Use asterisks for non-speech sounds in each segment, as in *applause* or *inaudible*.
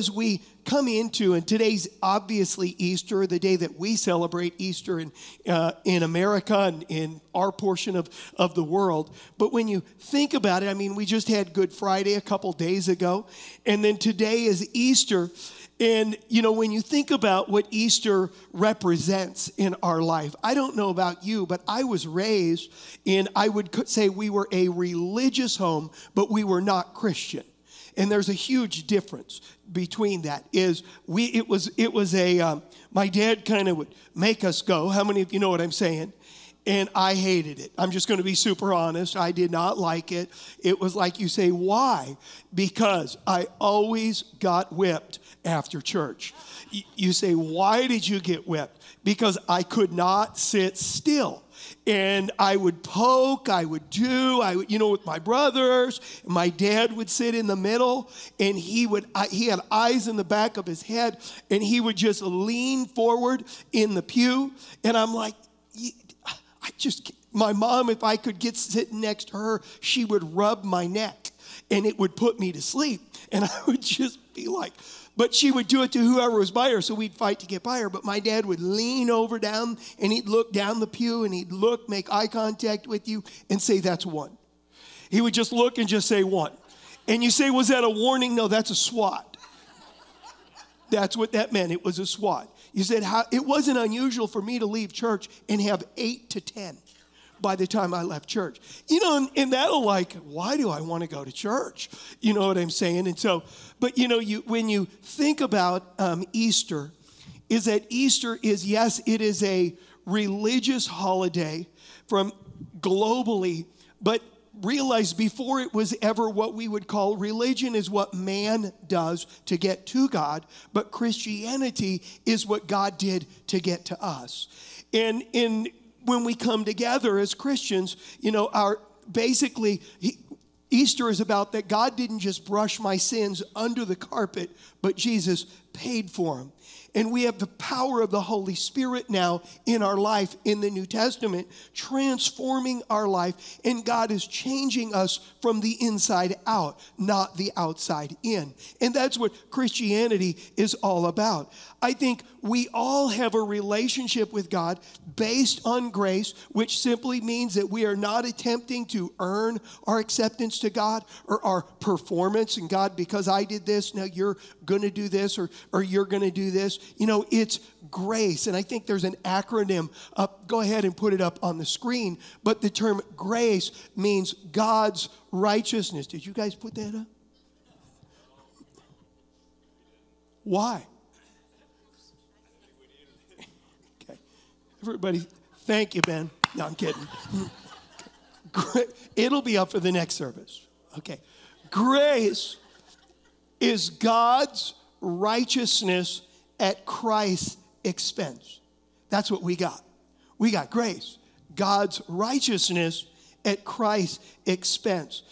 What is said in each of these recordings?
As we come into, and today's obviously Easter, the day that we celebrate Easter in, uh, in America and in our portion of, of the world. But when you think about it, I mean, we just had Good Friday a couple days ago, and then today is Easter. And, you know, when you think about what Easter represents in our life, I don't know about you, but I was raised in, I would say we were a religious home, but we were not Christian and there's a huge difference between that is we it was it was a um, my dad kind of would make us go. How many of you know what i'm saying and i hated it. I'm just going to be super honest i did not like it. It was like you say why? Because i always got whipped after church. You say why did you get whipped? Because i could not sit still. And I would poke, I would do, I would, you know, with my brothers. My dad would sit in the middle, and he would, he had eyes in the back of his head, and he would just lean forward in the pew, and I'm like, I just, my mom, if I could get sitting next to her, she would rub my neck, and it would put me to sleep, and *laughs* I would just be like, but she would do it to whoever was by her, so we'd fight to get by her. But my dad would lean over down and he'd look down the pew and he'd look, make eye contact with you, and say, That's one. He would just look and just say one. And you say, Was that a warning? No, that's a SWAT. That's what that meant. It was a SWAT. You said, how, It wasn't unusual for me to leave church and have eight to 10 by the time I left church. You know, and, and that'll like, why do I want to go to church? You know what I'm saying? And so, but you know, you when you think about um, Easter, is that Easter is yes, it is a religious holiday from globally, but realize before it was ever what we would call religion is what man does to get to God, but Christianity is what God did to get to us. And in when we come together as Christians, you know, our basically Easter is about that God didn't just brush my sins under the carpet, but Jesus paid for them. And we have the power of the Holy Spirit now in our life in the New Testament, transforming our life. And God is changing us from the inside out, not the outside in. And that's what Christianity is all about. I think we all have a relationship with God based on grace, which simply means that we are not attempting to earn our acceptance to God or our performance. And God, because I did this, now you're going to do this or, or you're going to do this. You know, it's grace. And I think there's an acronym up. Go ahead and put it up on the screen. But the term grace means God's righteousness. Did you guys put that up? Why? Everybody, thank you, Ben. No, I'm kidding. It'll be up for the next service. Okay. Grace is God's righteousness at Christ's expense. That's what we got. We got grace, God's righteousness at Christ's expense.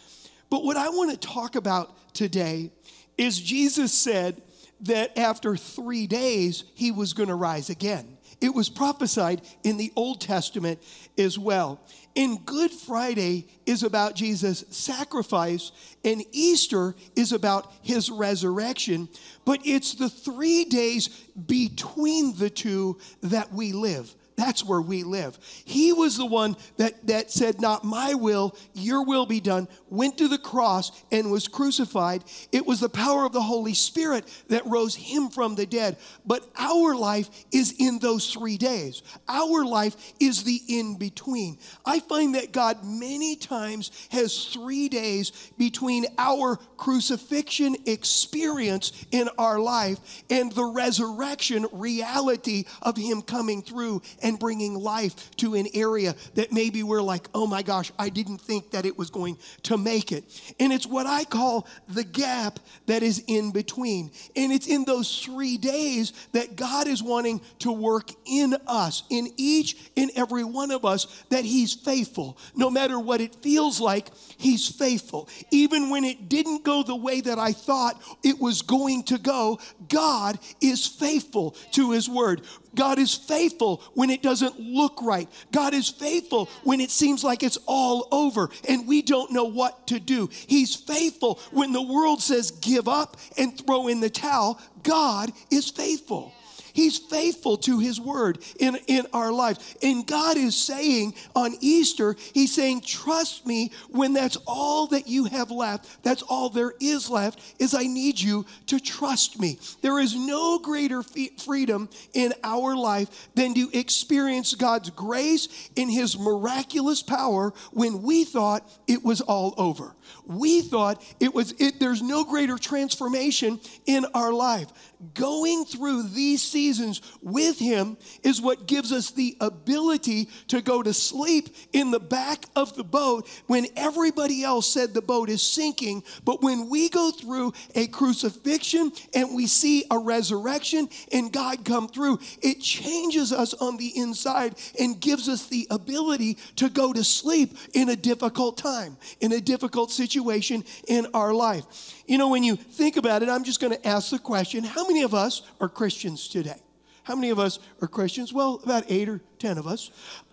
But what I want to talk about today is Jesus said that after three days, he was going to rise again. It was prophesied in the Old Testament as well. And Good Friday is about Jesus' sacrifice, and Easter is about his resurrection. But it's the three days between the two that we live. That's where we live. He was the one that, that said, Not my will, your will be done, went to the cross and was crucified. It was the power of the Holy Spirit that rose him from the dead. But our life is in those three days. Our life is the in between. I find that God many times has three days between our crucifixion experience in our life and the resurrection reality of Him coming through and bringing life to an area that maybe we're like, oh my gosh, I didn't think that it was going to make it. And it's what I call the gap that is in between. And it's in those three days that God is wanting to work in us, in each and every one of us, that He's faithful. No matter what it feels like, He's faithful. Even when it didn't go the way that I thought it was going to go, God is faithful to His word. God is faithful when it doesn't look right. God is faithful when it seems like it's all over and we don't know what to do. He's faithful when the world says give up and throw in the towel. God is faithful. He's faithful to his word in, in our lives. And God is saying on Easter, He's saying, Trust me when that's all that you have left, that's all there is left, is I need you to trust me. There is no greater freedom in our life than to experience God's grace in his miraculous power when we thought it was all over. We thought it was, it, there's no greater transformation in our life going through these seasons with Him is what gives us the ability to go to sleep in the back of the boat when everybody else said the boat is sinking. But when we go through a crucifixion and we see a resurrection and God come through, it changes us on the inside and gives us the ability to go to sleep in a difficult time, in a difficult situation in our life. You know, when you think about it, I'm just going to ask the question how many of us are Christians today? How many of us are Christians? Well, about eight or 10 of us.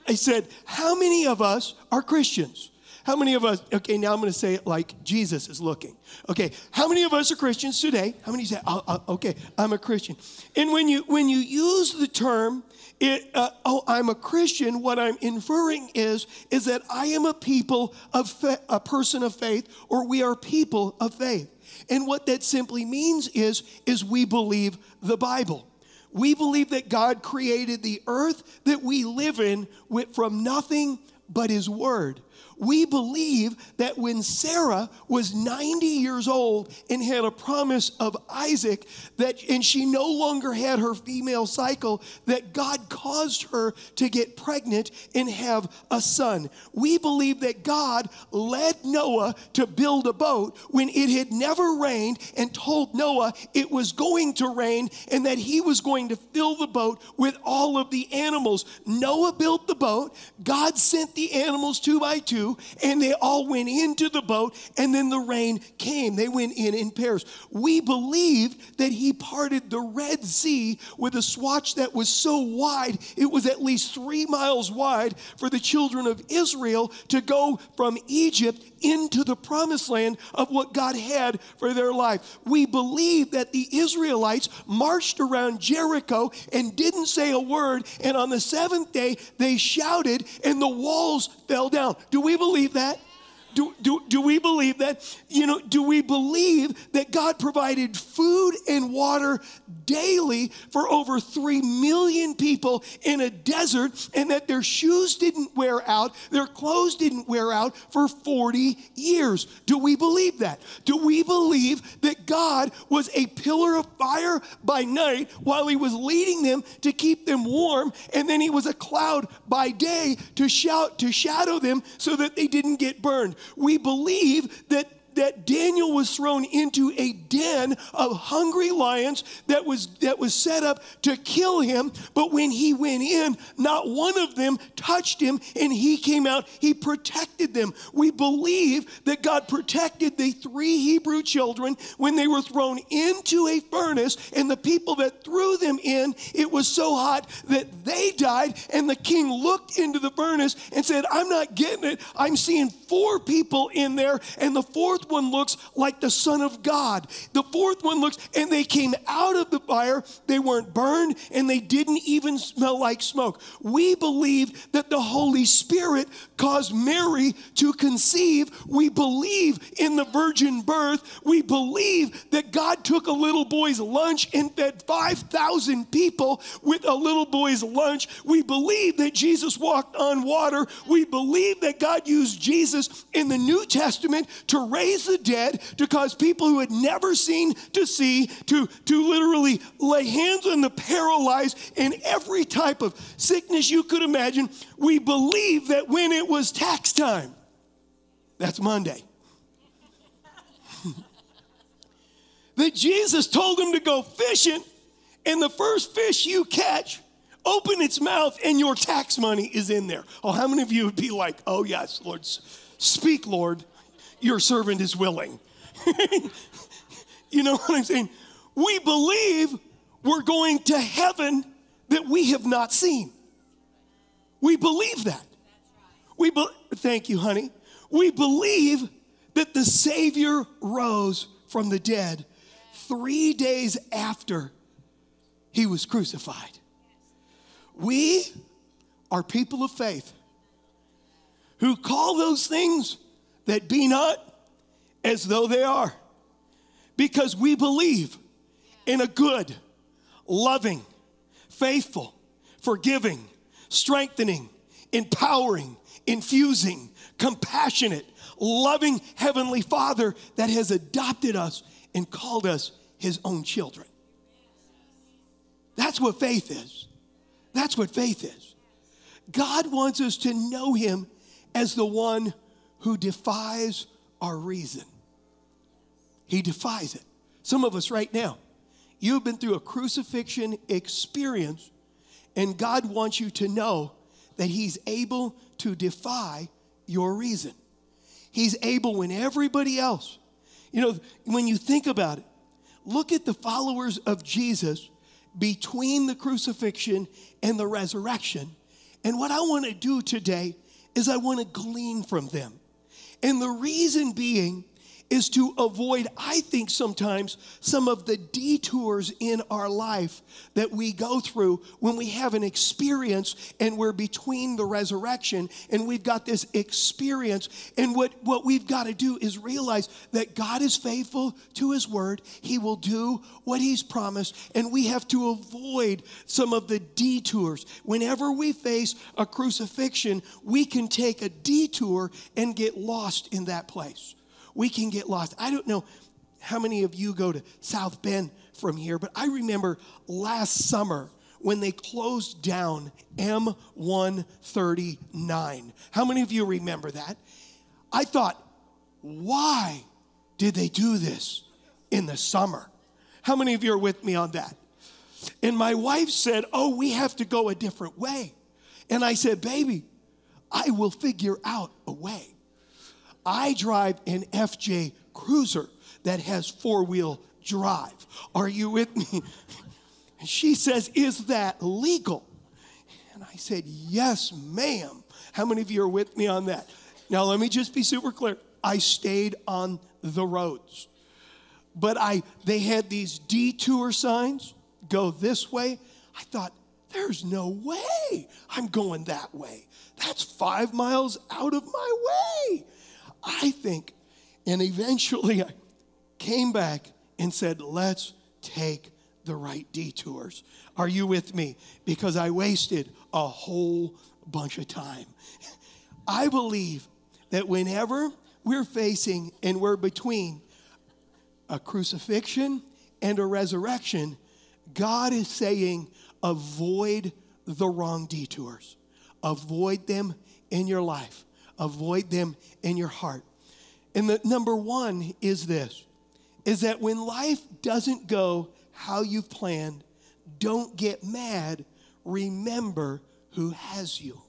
I said, How many of us are Christians? How many of us, okay, now I'm going to say it like Jesus is looking. Okay, how many of us are Christians today? How many say, oh, oh, okay, I'm a Christian? And when you, when you use the term, it, uh, oh, I'm a Christian, what I'm inferring is, is that I am a people of, fa- a person of faith, or we are people of faith. And what that simply means is, is we believe the Bible. We believe that God created the earth that we live in with, from nothing but His Word we believe that when Sarah was 90 years old and had a promise of Isaac that and she no longer had her female cycle that God caused her to get pregnant and have a son. We believe that God led Noah to build a boat when it had never rained and told Noah it was going to rain and that he was going to fill the boat with all of the animals. Noah built the boat. God sent the animals two by two and they all went into the boat, and then the rain came. They went in in pairs. We believe that he parted the Red Sea with a swatch that was so wide, it was at least three miles wide for the children of Israel to go from Egypt into the promised land of what God had for their life. We believe that the Israelites marched around Jericho and didn't say a word, and on the seventh day they shouted and the walls fell down. Do we believe that? Do, do, do we believe that? You know, do we believe that God provided food and water daily for over 3 million people in a desert and that their shoes didn't wear out, their clothes didn't wear out for 40 years? Do we believe that? Do we believe that God was a pillar of fire by night while he was leading them to keep them warm and then he was a cloud by day to shout to shadow them so that they didn't get burned? We believe that that Daniel was thrown into a den of hungry lions that was, that was set up to kill him. But when he went in, not one of them touched him, and he came out. He protected them. We believe that God protected the three Hebrew children when they were thrown into a furnace, and the people that threw them in, it was so hot that they died. And the king looked into the furnace and said, I'm not getting it. I'm seeing four people in there, and the fourth one looks like the Son of God. The fourth one looks, and they came out of the fire. They weren't burned, and they didn't even smell like smoke. We believe that the Holy Spirit caused Mary to conceive. We believe in the virgin birth. We believe that God took a little boy's lunch and fed 5,000 people with a little boy's lunch. We believe that Jesus walked on water. We believe that God used Jesus in the New Testament to raise raise the dead, to cause people who had never seen to see, to, to literally lay hands on the paralyzed in every type of sickness you could imagine. We believe that when it was tax time, that's Monday. *laughs* that Jesus told him to go fishing, and the first fish you catch, open its mouth, and your tax money is in there. Oh, how many of you would be like, oh, yes, Lord, speak, Lord, your servant is willing? *laughs* you know what I'm saying? We believe we're going to heaven that we have not seen. We believe that. We be- thank you, honey. We believe that the Savior rose from the dead three days after he was crucified. We are people of faith who call those things that be not as though they are because we believe in a good, loving, faithful, forgiving, strengthening, empowering, infusing, compassionate, loving Heavenly Father that has adopted us and called us His own children. That's what faith is. That's what faith is. God wants us to know Him as the one who defies our reason. He defies it. Some of us right now, you've been through a crucifixion experience, and God wants you to know that He's able to defy your reason. He's able when everybody else, you know, when you think about it, look at the followers of Jesus between the crucifixion and the resurrection. And what I want to do today is I want to glean from them. And the reason being is to avoid, I think, sometimes some of the detours in our life that we go through when we have an experience and we're between the resurrection and we've got this experience. And what, what we've got to do is realize that God is faithful to his word, he will do what he's promised, and we have to avoid some of the detours. Whenever we face a crucifixion, we can take a detour and get lost in that place we can get lost. I don't know how many of you go to South Bend from here, but I remember last summer when they closed down M139. How many of you remember that? I thought, why did they do this in the summer? How many of you are with me on that? And my wife said, Oh, we have to go a different way. And I said, Baby, I will figure out a way. I drive an FJ Cruiser that has four wheel drive. Are you with me? And she says, Is that legal? And I said, Yes, ma'am. How many of you are with me on that? Now, let me just be super clear. I stayed on the roads. But I they had these detour signs, go this way. I thought, there's no way I'm going that way. That's five miles out of my way. I think. And eventually I came back and said, let's take the right detours. Are you with me? Because I wasted a whole bunch of time. I believe that whenever we're facing and we're between a crucifixion and a resurrection, God is saying, avoid the wrong detours. Avoid them in your life avoid them in your heart. And the number one is this is that when life doesn't go how you've planned, don't get mad. Remember who has you.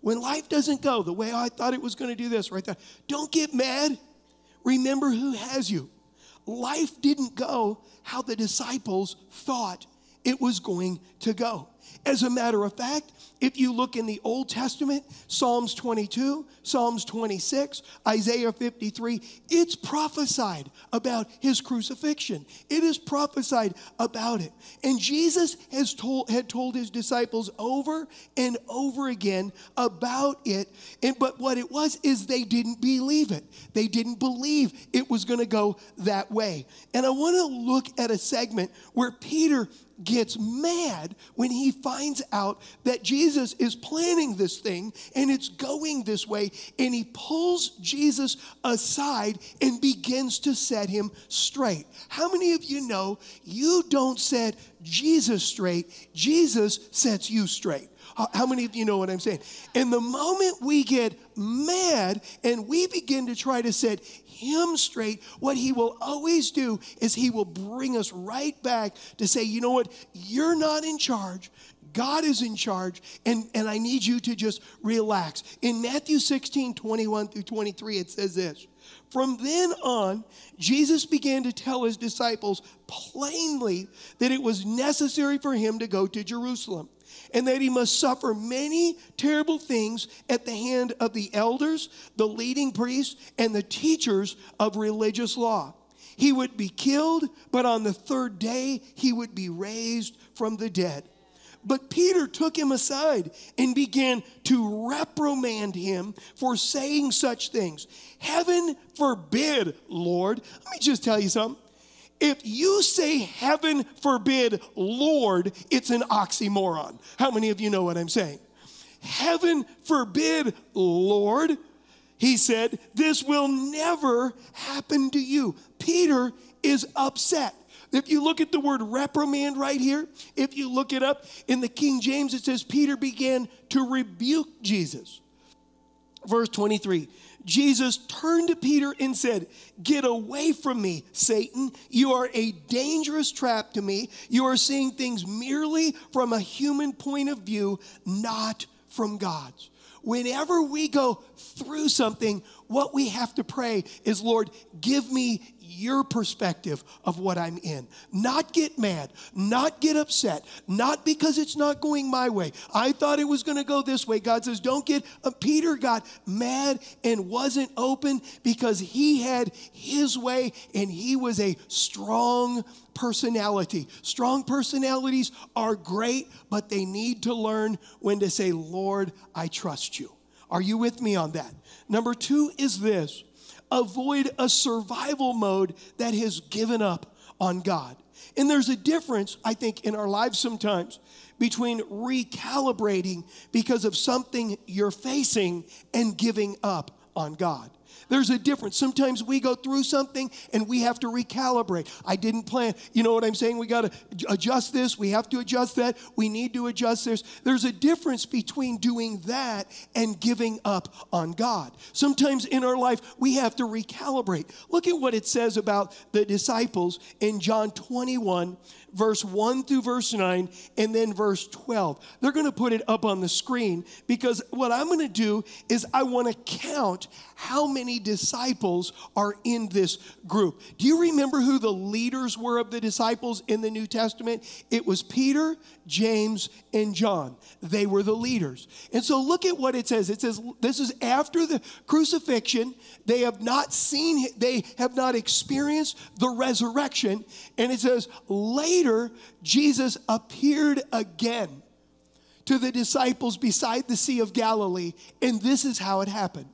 When life doesn't go the way I thought it was going to do this right there, don't get mad. Remember who has you. Life didn't go how the disciples thought it was going to go. As a matter of fact, if you look in the Old Testament, Psalms 22, Psalms 26, Isaiah 53, it's prophesied about his crucifixion. It is prophesied about it. And Jesus has told, had told his disciples over and over again about it. And, but what it was is they didn't believe it. They didn't believe it was going to go that way. And I want to look at a segment where Peter gets mad when he finds out that Jesus is planning this thing and it's going this way. And he pulls Jesus aside and begins to set him straight. How many of you know you don't set Jesus straight, Jesus sets you straight? How many of you know what I'm saying? And the moment we get mad and we begin to try to set him straight, what he will always do is he will bring us right back to say, you know what? You're not in charge. God is in charge, and, and I need you to just relax. In Matthew 16, 21 through 23, it says this From then on, Jesus began to tell his disciples plainly that it was necessary for him to go to Jerusalem and that he must suffer many terrible things at the hand of the elders, the leading priests, and the teachers of religious law. He would be killed, but on the third day he would be raised from the dead. But Peter took him aside and began to reprimand him for saying such things. Heaven forbid, Lord. Let me just tell you something. If you say heaven forbid, Lord, it's an oxymoron. How many of you know what I'm saying? Heaven forbid, Lord, he said, this will never happen to you. Peter is upset. If you look at the word reprimand right here, if you look it up in the King James, it says Peter began to rebuke Jesus. Verse 23 Jesus turned to Peter and said, Get away from me, Satan. You are a dangerous trap to me. You are seeing things merely from a human point of view, not from God's. Whenever we go through something, what we have to pray is, Lord, give me your perspective of what I'm in. Not get mad, not get upset, not because it's not going my way. I thought it was going to go this way. God says, don't get. Uh, Peter got mad and wasn't open because he had his way and he was a strong personality. Strong personalities are great, but they need to learn when to say, Lord, I trust you. Are you with me on that? Number two is this avoid a survival mode that has given up on God. And there's a difference, I think, in our lives sometimes between recalibrating because of something you're facing and giving up on God. There's a difference. Sometimes we go through something and we have to recalibrate. I didn't plan. You know what I'm saying? We got to adjust this. We have to adjust that. We need to adjust this. There's a difference between doing that and giving up on God. Sometimes in our life, we have to recalibrate. Look at what it says about the disciples in John 21 verse 1 through verse 9, and then verse 12. They're going to put it up on the screen because what I'm going to do is I want to count how many disciples are in this group. Do you remember who the leaders were of the disciples in the New Testament? It was Peter, James, and John. They were the leaders. And so look at what it says. It says, This is after the crucifixion. They have not seen, they have not experienced the resurrection. And it says, Later, Jesus appeared again to the disciples beside the Sea of Galilee. And this is how it happened.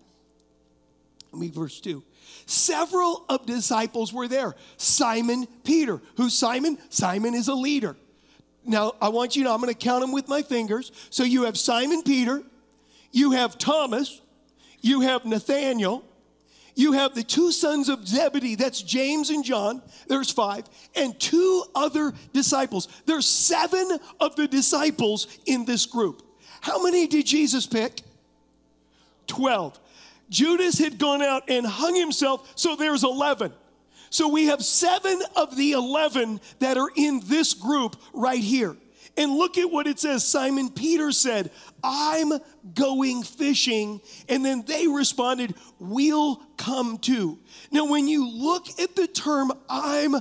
Let me verse 2. Several of disciples were there. Simon Peter. Who's Simon? Simon is a leader. Now, I want you to know, I'm going to count them with my fingers. So you have Simon Peter, you have Thomas, you have Nathaniel, you have the two sons of Zebedee, that's James and John, there's five, and two other disciples. There's seven of the disciples in this group. How many did Jesus pick? Twelve. Judas had gone out and hung himself, so there's 11. So we have seven of the 11 that are in this group right here. And look at what it says. Simon Peter said, I'm going fishing. And then they responded, We'll come too. Now, when you look at the term, I'm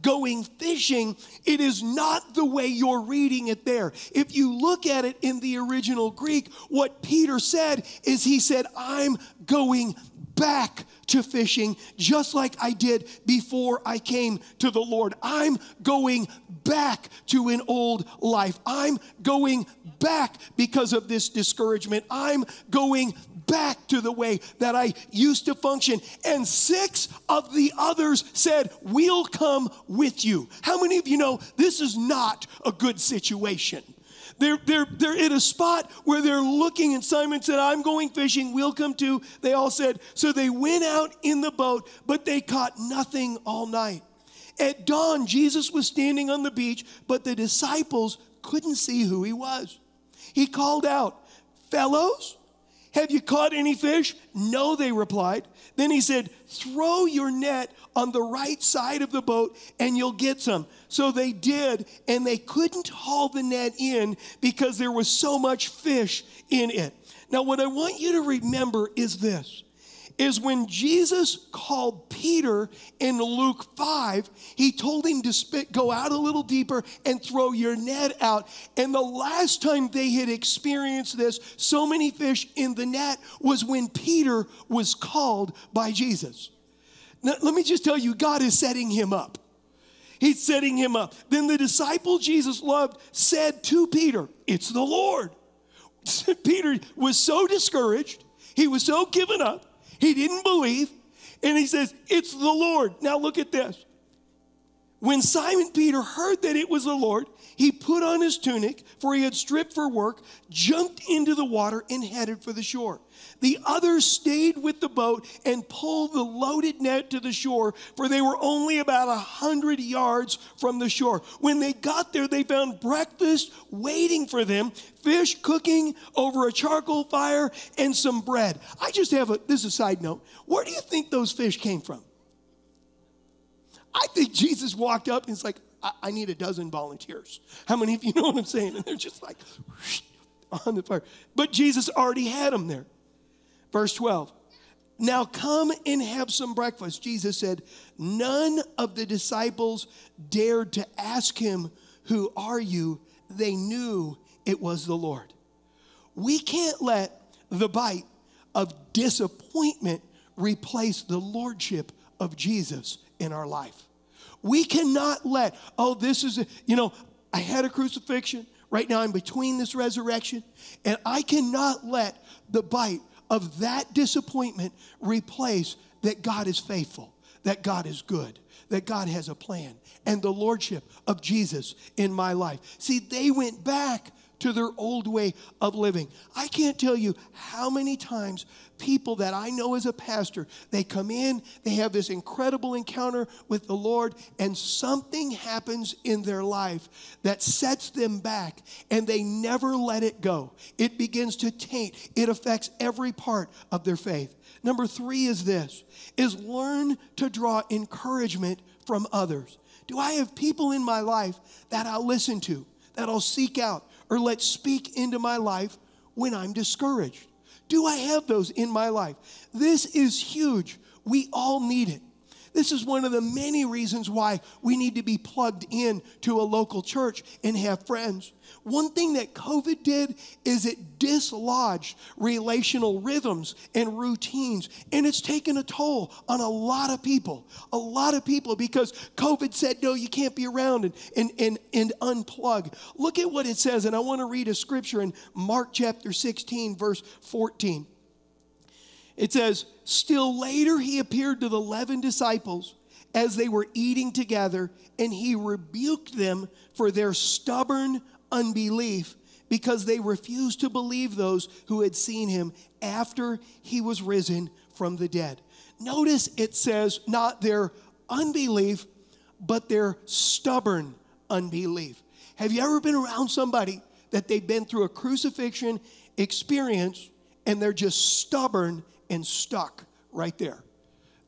going fishing, it is not the way you're reading it there. If you look at it in the original Greek, what Peter said is he said, I'm going back to fishing just like I did before I came to the Lord. I'm going back to an old life. I'm going back because of this discouragement. I'm going back to the way that I used to function. And six of the others said, We'll come with you. How many of you know this is not a good situation? They're, they're, they're in a spot where they're looking, and Simon said, I'm going fishing, we'll come too. They all said, so they went out in the boat, but they caught nothing all night. At dawn, Jesus was standing on the beach, but the disciples couldn't see who he was. He called out, Fellows, have you caught any fish? No, they replied. Then he said, Throw your net on the right side of the boat and you'll get some. So they did, and they couldn't haul the net in because there was so much fish in it. Now, what I want you to remember is this is when Jesus called Peter in Luke 5, he told him to spit, go out a little deeper and throw your net out. And the last time they had experienced this, so many fish in the net, was when Peter was called by Jesus. Now, let me just tell you, God is setting him up. He's setting him up. Then the disciple Jesus loved said to Peter, It's the Lord. *laughs* Peter was so discouraged, he was so given up he didn't believe. And he says, It's the Lord. Now look at this. When Simon Peter heard that it was the Lord, he put on his tunic, for he had stripped for work, jumped into the water, and headed for the shore. The others stayed with the boat and pulled the loaded net to the shore, for they were only about a hundred yards from the shore. When they got there, they found breakfast waiting for them fish cooking over a charcoal fire and some bread. I just have a this is a side note. Where do you think those fish came from? I think Jesus walked up and he's like, I, need a dozen volunteers. How many of you *laughs* know what I'm saying? And they're just like on the fire. But Jesus already had them there. Verse 12. Now come and have some breakfast. Jesus said, None of the disciples dared to ask him, Who are you? They knew it was the Lord. We can't let the bite of disappointment replace the lordship of Jesus in our life. We cannot let, oh, this is, you know, I had a crucifixion. Right now I'm between this resurrection. And I cannot let the bite of that disappointment replace that God is faithful, that God is good, that God has a plan, and the lordship of Jesus in my life. See, they went back to their old way of living. I can't tell you how many times people that I know as a pastor, they come in, they have this incredible encounter with the Lord, and something happens in their life that sets them back, and they never let it go. It begins to taint, it affects every part of their faith. Number three is this is learn to draw encouragement from others. Do I have people in my life that I'll listen to, that I'll seek out, or let speak into my life when I'm discouraged? Do I have those in my life? This is huge. We all need it. This is one of the many reasons why we need to be plugged in to a local church and have friends. One thing that COVID did is it dislodged relational rhythms and routines, and it's taken a toll on a lot of people. A lot of people because COVID said, no, you can't be around and, and, and, and unplug. Look at what it says, and I want to read a scripture in Mark chapter 16, verse 14. It says, Still later he appeared to the 11 disciples as they were eating together, and he rebuked them for their stubborn unbelief because they refused to believe those who had seen him after he was risen from the dead. Notice it says not their unbelief, but their stubborn unbelief. Have you ever been around somebody that they've been through a crucifixion experience and they're just stubborn and stuck right there.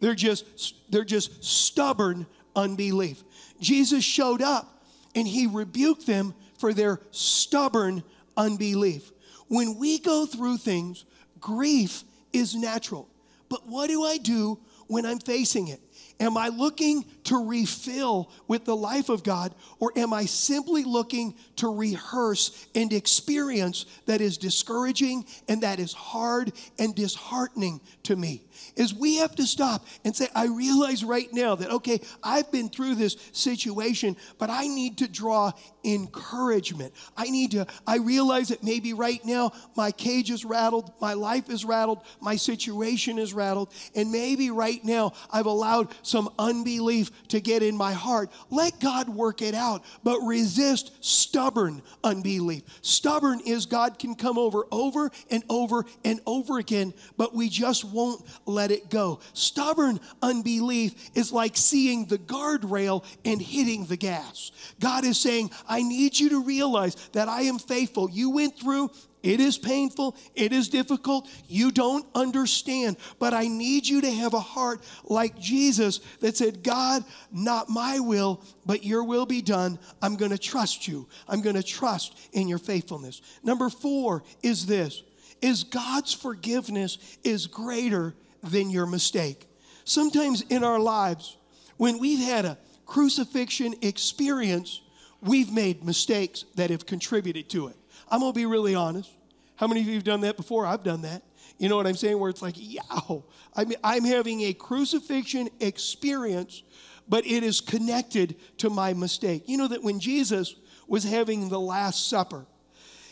They're just they're just stubborn unbelief. Jesus showed up and he rebuked them for their stubborn unbelief. When we go through things, grief is natural. But what do I do when I'm facing it? Am I looking to refill with the life of God, or am I simply looking to rehearse and experience that is discouraging and that is hard and disheartening to me? Is we have to stop and say, I realize right now that, okay, I've been through this situation, but I need to draw encouragement. I need to, I realize that maybe right now my cage is rattled, my life is rattled, my situation is rattled, and maybe right now I've allowed some unbelief to get in my heart. Let God work it out, but resist stubborn unbelief. Stubborn is God can come over over and over and over again, but we just won't let it go. Stubborn unbelief is like seeing the guardrail and hitting the gas. God is saying, I need you to realize that I am faithful. You went through it is painful. It is difficult. You don't understand. But I need you to have a heart like Jesus that said, God, not my will, but your will be done. I'm going to trust you. I'm going to trust in your faithfulness. Number four is this is God's forgiveness is greater than your mistake. Sometimes in our lives, when we've had a crucifixion experience, we've made mistakes that have contributed to it. I'm gonna be really honest. How many of you have done that before? I've done that. You know what I'm saying? Where it's like, yow, I'm, I'm having a crucifixion experience, but it is connected to my mistake. You know that when Jesus was having the Last Supper,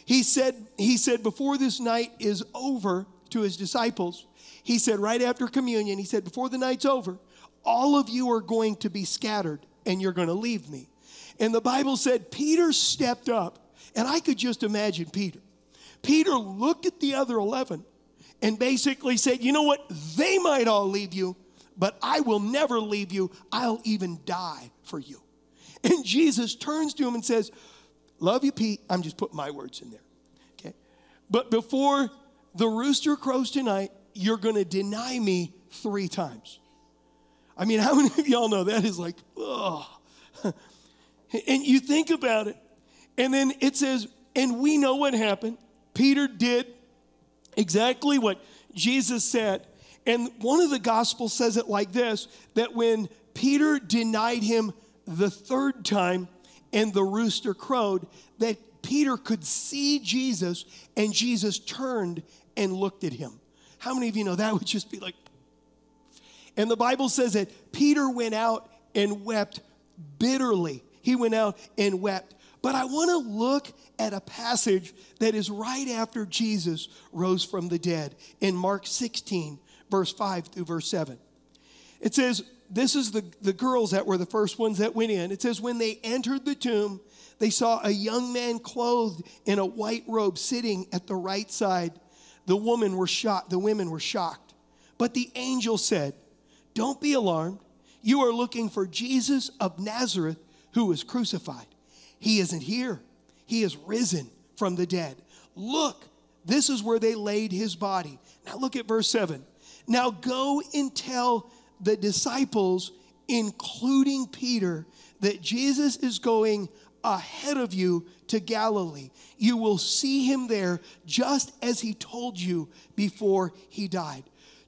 he said, he said, before this night is over to his disciples, he said, right after communion, he said, before the night's over, all of you are going to be scattered and you're going to leave me. And the Bible said Peter stepped up, and I could just imagine Peter. Peter looked at the other 11 and basically said, You know what? They might all leave you, but I will never leave you. I'll even die for you. And Jesus turns to him and says, Love you, Pete. I'm just putting my words in there. Okay. But before the rooster crows tonight, you're going to deny me three times. I mean, how many of y'all know that is like, oh. *laughs* and you think about it, and then it says, and we know what happened. Peter did exactly what Jesus said. And one of the gospels says it like this that when Peter denied him the third time and the rooster crowed, that Peter could see Jesus and Jesus turned and looked at him. How many of you know that would just be like, and the Bible says that Peter went out and wept bitterly. He went out and wept. But I want to look at a passage that is right after Jesus rose from the dead in Mark 16, verse 5 through verse 7. It says, This is the, the girls that were the first ones that went in. It says, When they entered the tomb, they saw a young man clothed in a white robe sitting at the right side. The woman were shocked, the women were shocked. But the angel said, Don't be alarmed. You are looking for Jesus of Nazareth who was crucified. He isn't here. He is risen from the dead. Look, this is where they laid his body. Now look at verse 7. Now go and tell the disciples, including Peter, that Jesus is going ahead of you to Galilee. You will see him there just as he told you before he died.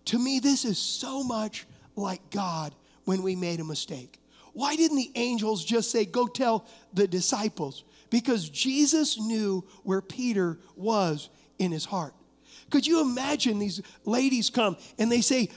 To me, this is so much like God when we made a mistake. Why didn't the angels just say, Go tell the disciples? because Jesus knew where Peter was in his heart. Could you imagine these ladies come and they say,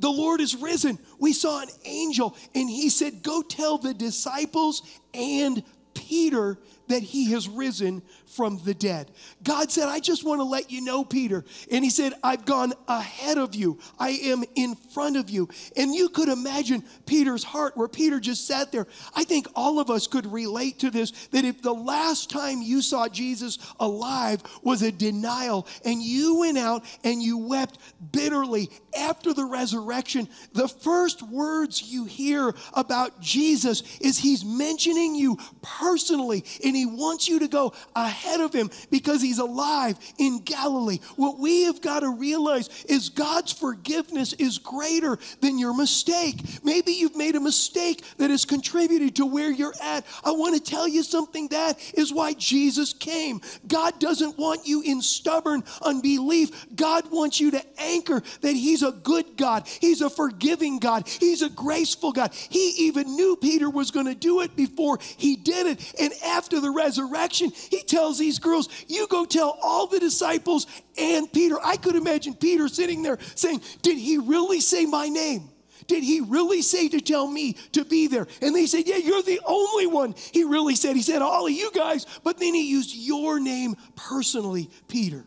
The Lord is risen. We saw an angel, and he said, Go tell the disciples and Peter that he has risen from the dead. God said, I just want to let you know, Peter. And he said, I've gone ahead of you, I am in front of you. And you could imagine Peter's heart where Peter just sat there. I think all of us could relate to this that if the last time you saw Jesus alive was a denial and you went out and you wept bitterly after the resurrection, the first words you hear about Jesus is he's mentioning you personally and he wants you to go ahead of him because he's alive in Galilee. What we have got to realize is God's forgiveness is greater than your mistake. Maybe you've made a mistake that has contributed to where you're at. I want to tell you something that is why Jesus came. God doesn't want you in stubborn unbelief. God wants you to anchor that he's a good God. He's a forgiving God. He's a graceful God. He even knew Peter was going to do it before he did it. And after the resurrection, he tells these girls, You go tell all the disciples and Peter. I could imagine Peter sitting there saying, Did he really say my name? Did he really say to tell me to be there? And they said, Yeah, you're the only one. He really said, He said, All of you guys, but then he used your name personally, Peter.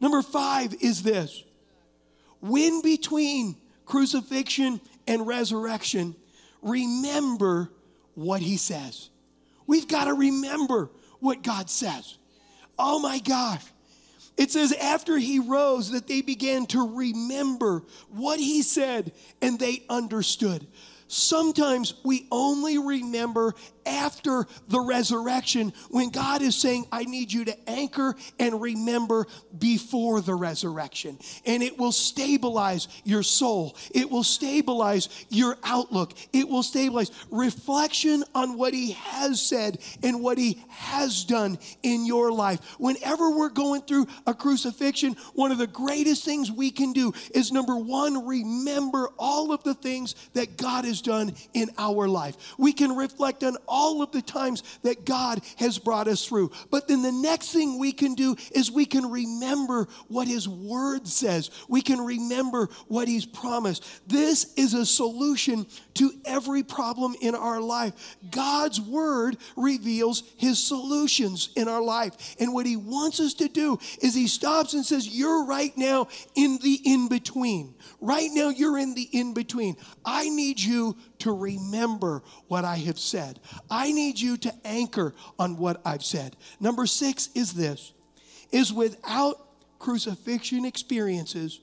Number five is this when between crucifixion and resurrection, remember what he says. We've got to remember what God says. Oh my gosh. It says, after he rose, that they began to remember what he said and they understood. Sometimes we only remember after the resurrection when God is saying, I need you to anchor and remember before the resurrection. And it will stabilize your soul, it will stabilize your outlook, it will stabilize reflection on what He has said and what He has done in your life. Whenever we're going through a crucifixion, one of the greatest things we can do is number one, remember all of the things that God has done in our life. We can reflect on all of the times that God has brought us through. But then the next thing we can do is we can remember what His Word says. We can remember what He's promised. This is a solution to every problem in our life. God's Word reveals His solutions in our life. And what He wants us to do is He stops and says, You're right now in the in between. Right now, you're in the in between. I need you to remember what I have said. I need you to anchor on what I've said. Number six is this is without crucifixion experiences,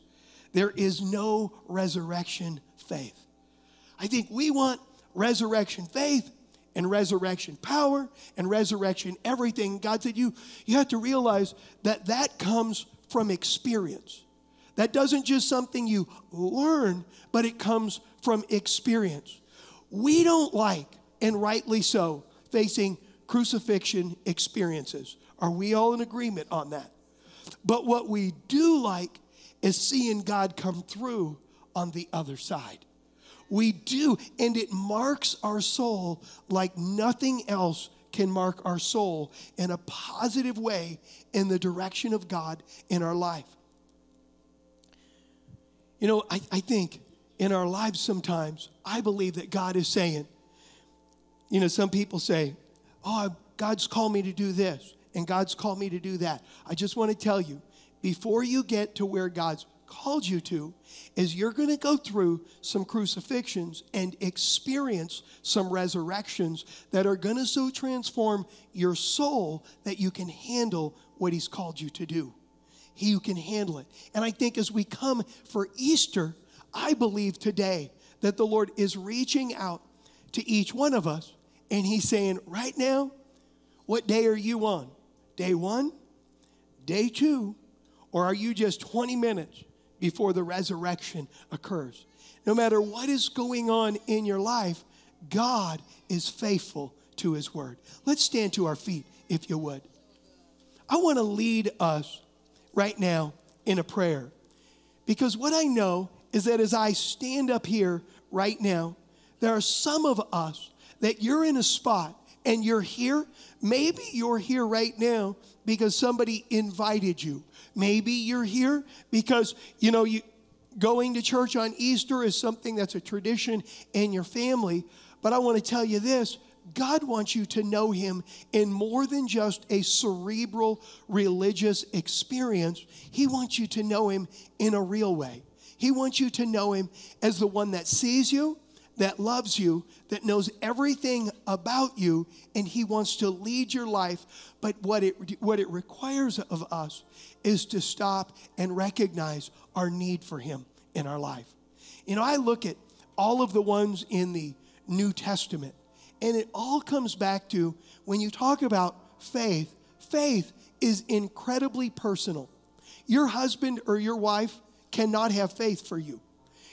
there is no resurrection faith. I think we want resurrection faith and resurrection power and resurrection everything. God said you you have to realize that that comes from experience. That doesn't just something you learn, but it comes from experience. We don't like, and rightly so, facing crucifixion experiences. Are we all in agreement on that? But what we do like is seeing God come through on the other side. We do, and it marks our soul like nothing else can mark our soul in a positive way in the direction of God in our life. You know, I, I think in our lives sometimes, I believe that God is saying, you know, some people say, oh, God's called me to do this and God's called me to do that. I just want to tell you, before you get to where God's called you to, is you're going to go through some crucifixions and experience some resurrections that are going to so transform your soul that you can handle what He's called you to do he who can handle it. And I think as we come for Easter, I believe today that the Lord is reaching out to each one of us and He's saying, right now, what day are you on? Day one? Day two? Or are you just 20 minutes before the resurrection occurs? No matter what is going on in your life, God is faithful to His word. Let's stand to our feet, if you would. I want to lead us right now in a prayer. Because what I know is that as I stand up here right now, there are some of us that you're in a spot and you're here. Maybe you're here right now because somebody invited you. Maybe you're here because, you know, you going to church on Easter is something that's a tradition in your family. But I want to tell you this God wants you to know Him in more than just a cerebral religious experience. He wants you to know Him in a real way. He wants you to know Him as the one that sees you, that loves you, that knows everything about you, and He wants to lead your life. But what it, what it requires of us is to stop and recognize our need for Him in our life. You know, I look at all of the ones in the New Testament And it all comes back to when you talk about faith, faith is incredibly personal. Your husband or your wife cannot have faith for you.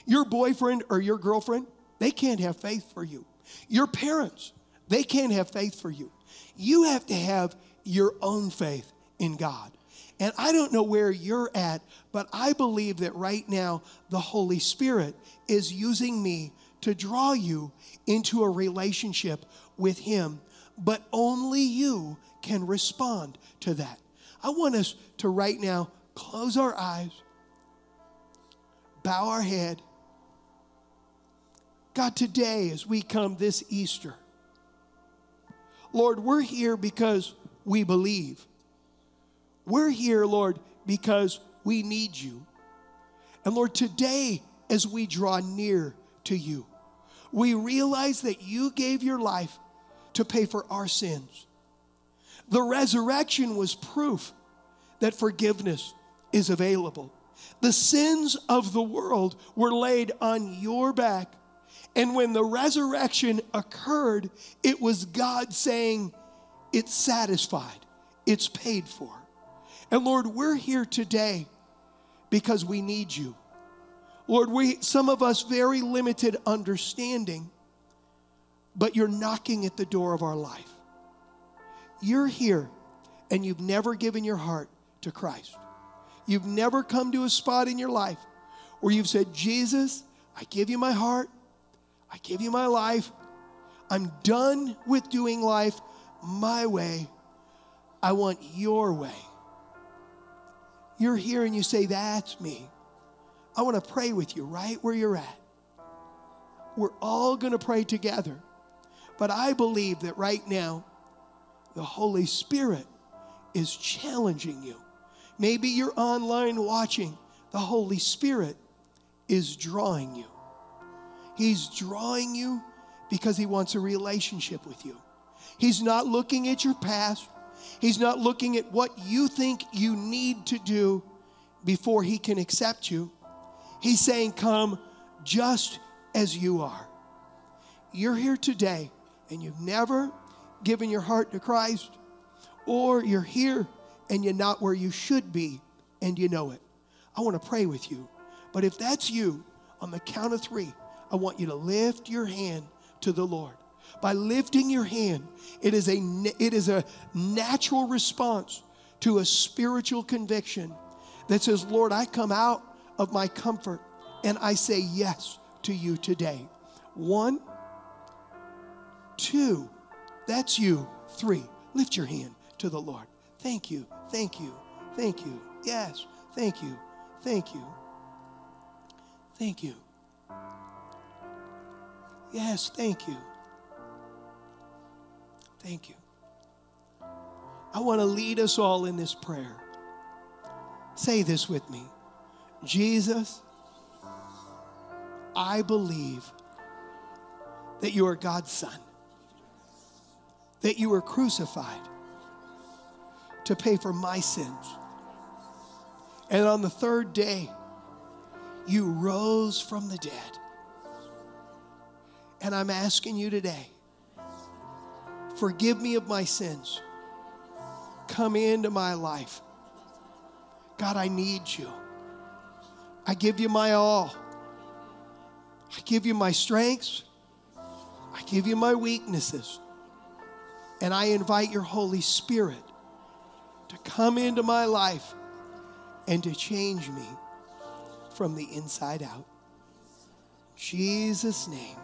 Your boyfriend or your girlfriend, they can't have faith for you. Your parents, they can't have faith for you. You have to have your own faith in God. And I don't know where you're at, but I believe that right now the Holy Spirit is using me to draw you into a relationship with Him. But only you can respond to that. I want us to right now close our eyes, bow our head. God, today as we come this Easter, Lord, we're here because we believe. We're here, Lord, because we need you. And Lord, today, as we draw near to you, we realize that you gave your life to pay for our sins. The resurrection was proof that forgiveness is available. The sins of the world were laid on your back. And when the resurrection occurred, it was God saying, It's satisfied, it's paid for. And Lord, we're here today because we need you. Lord, we some of us very limited understanding, but you're knocking at the door of our life. You're here and you've never given your heart to Christ. You've never come to a spot in your life where you've said, Jesus, I give you my heart, I give you my life. I'm done with doing life my way. I want your way. You're here and you say, That's me. I want to pray with you right where you're at. We're all going to pray together. But I believe that right now, the Holy Spirit is challenging you. Maybe you're online watching. The Holy Spirit is drawing you. He's drawing you because He wants a relationship with you. He's not looking at your past, He's not looking at what you think you need to do before He can accept you. He's saying, Come just as you are. You're here today and you've never given your heart to Christ, or you're here and you're not where you should be and you know it. I want to pray with you. But if that's you, on the count of three, I want you to lift your hand to the Lord. By lifting your hand, it is a, it is a natural response to a spiritual conviction that says, Lord, I come out of my comfort and I say yes to you today. One, two, that's you. Three, lift your hand to the Lord. Thank you, thank you, thank you. Yes, thank you, thank you, thank you. Yes, thank you. Thank you. I want to lead us all in this prayer. Say this with me Jesus, I believe that you are God's Son, that you were crucified to pay for my sins. And on the third day, you rose from the dead. And I'm asking you today Forgive me of my sins. Come into my life. God, I need you. I give you my all. I give you my strengths. I give you my weaknesses. And I invite your Holy Spirit to come into my life and to change me from the inside out. Jesus' name.